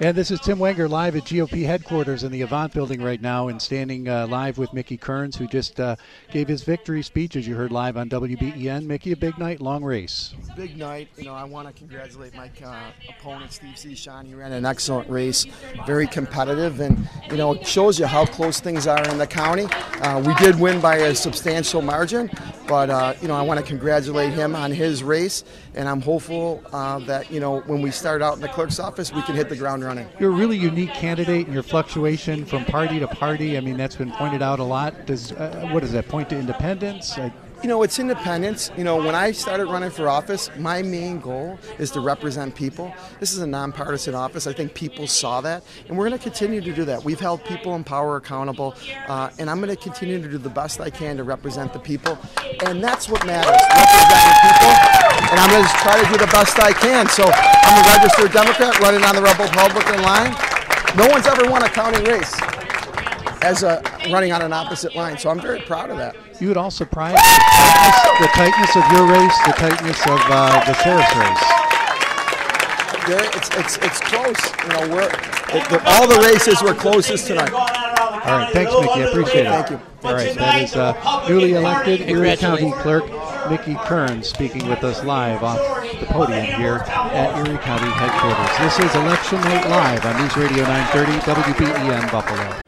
And this is Tim Wenger live at GOP headquarters in the Avant building right now and standing uh, live with Mickey Kearns, who just uh, gave his victory speech, as you heard live on WBEN. Mickey, a big night, long race. Big night. You know, I want to congratulate my uh, opponent, Steve Cichon. He ran an excellent race, very competitive, and, you know, it shows you how close things are in the county. Uh, we did win by a substantial margin, but, uh, you know, I want to congratulate him on his race, and I'm hopeful uh, that, you know, when we start out in the clerk's office, we can hit the ground running. You're a really unique candidate and your fluctuation from party to party. I mean, that's been pointed out a lot. Does uh, what does that point to independence? You know, it's independence. You know, when I started running for office, my main goal is to represent people. This is a nonpartisan office. I think people saw that, and we're going to continue to do that. We've held people in power accountable, uh, and I'm going to continue to do the best I can to represent the people, and that's what matters. And I'm going to try to do the best I can. So I'm a registered Democrat running on the Republican line. No one's ever won a county race as a running on an opposite line, so I'm very proud of that. you would all surprise the tightness, the tightness of your race, the tightness of uh, the sheriff's race. There, it's, it's, it's close. You know, we're it, the, all the races were closest tonight. All right, thanks, Mickey. I appreciate it. Thank you. All right, that is uh, newly elected Erie County Clerk Mickey Kearns speaking with us live off the podium here at Erie County headquarters. This is Election Night Live on News Radio 930 WBEN Buffalo.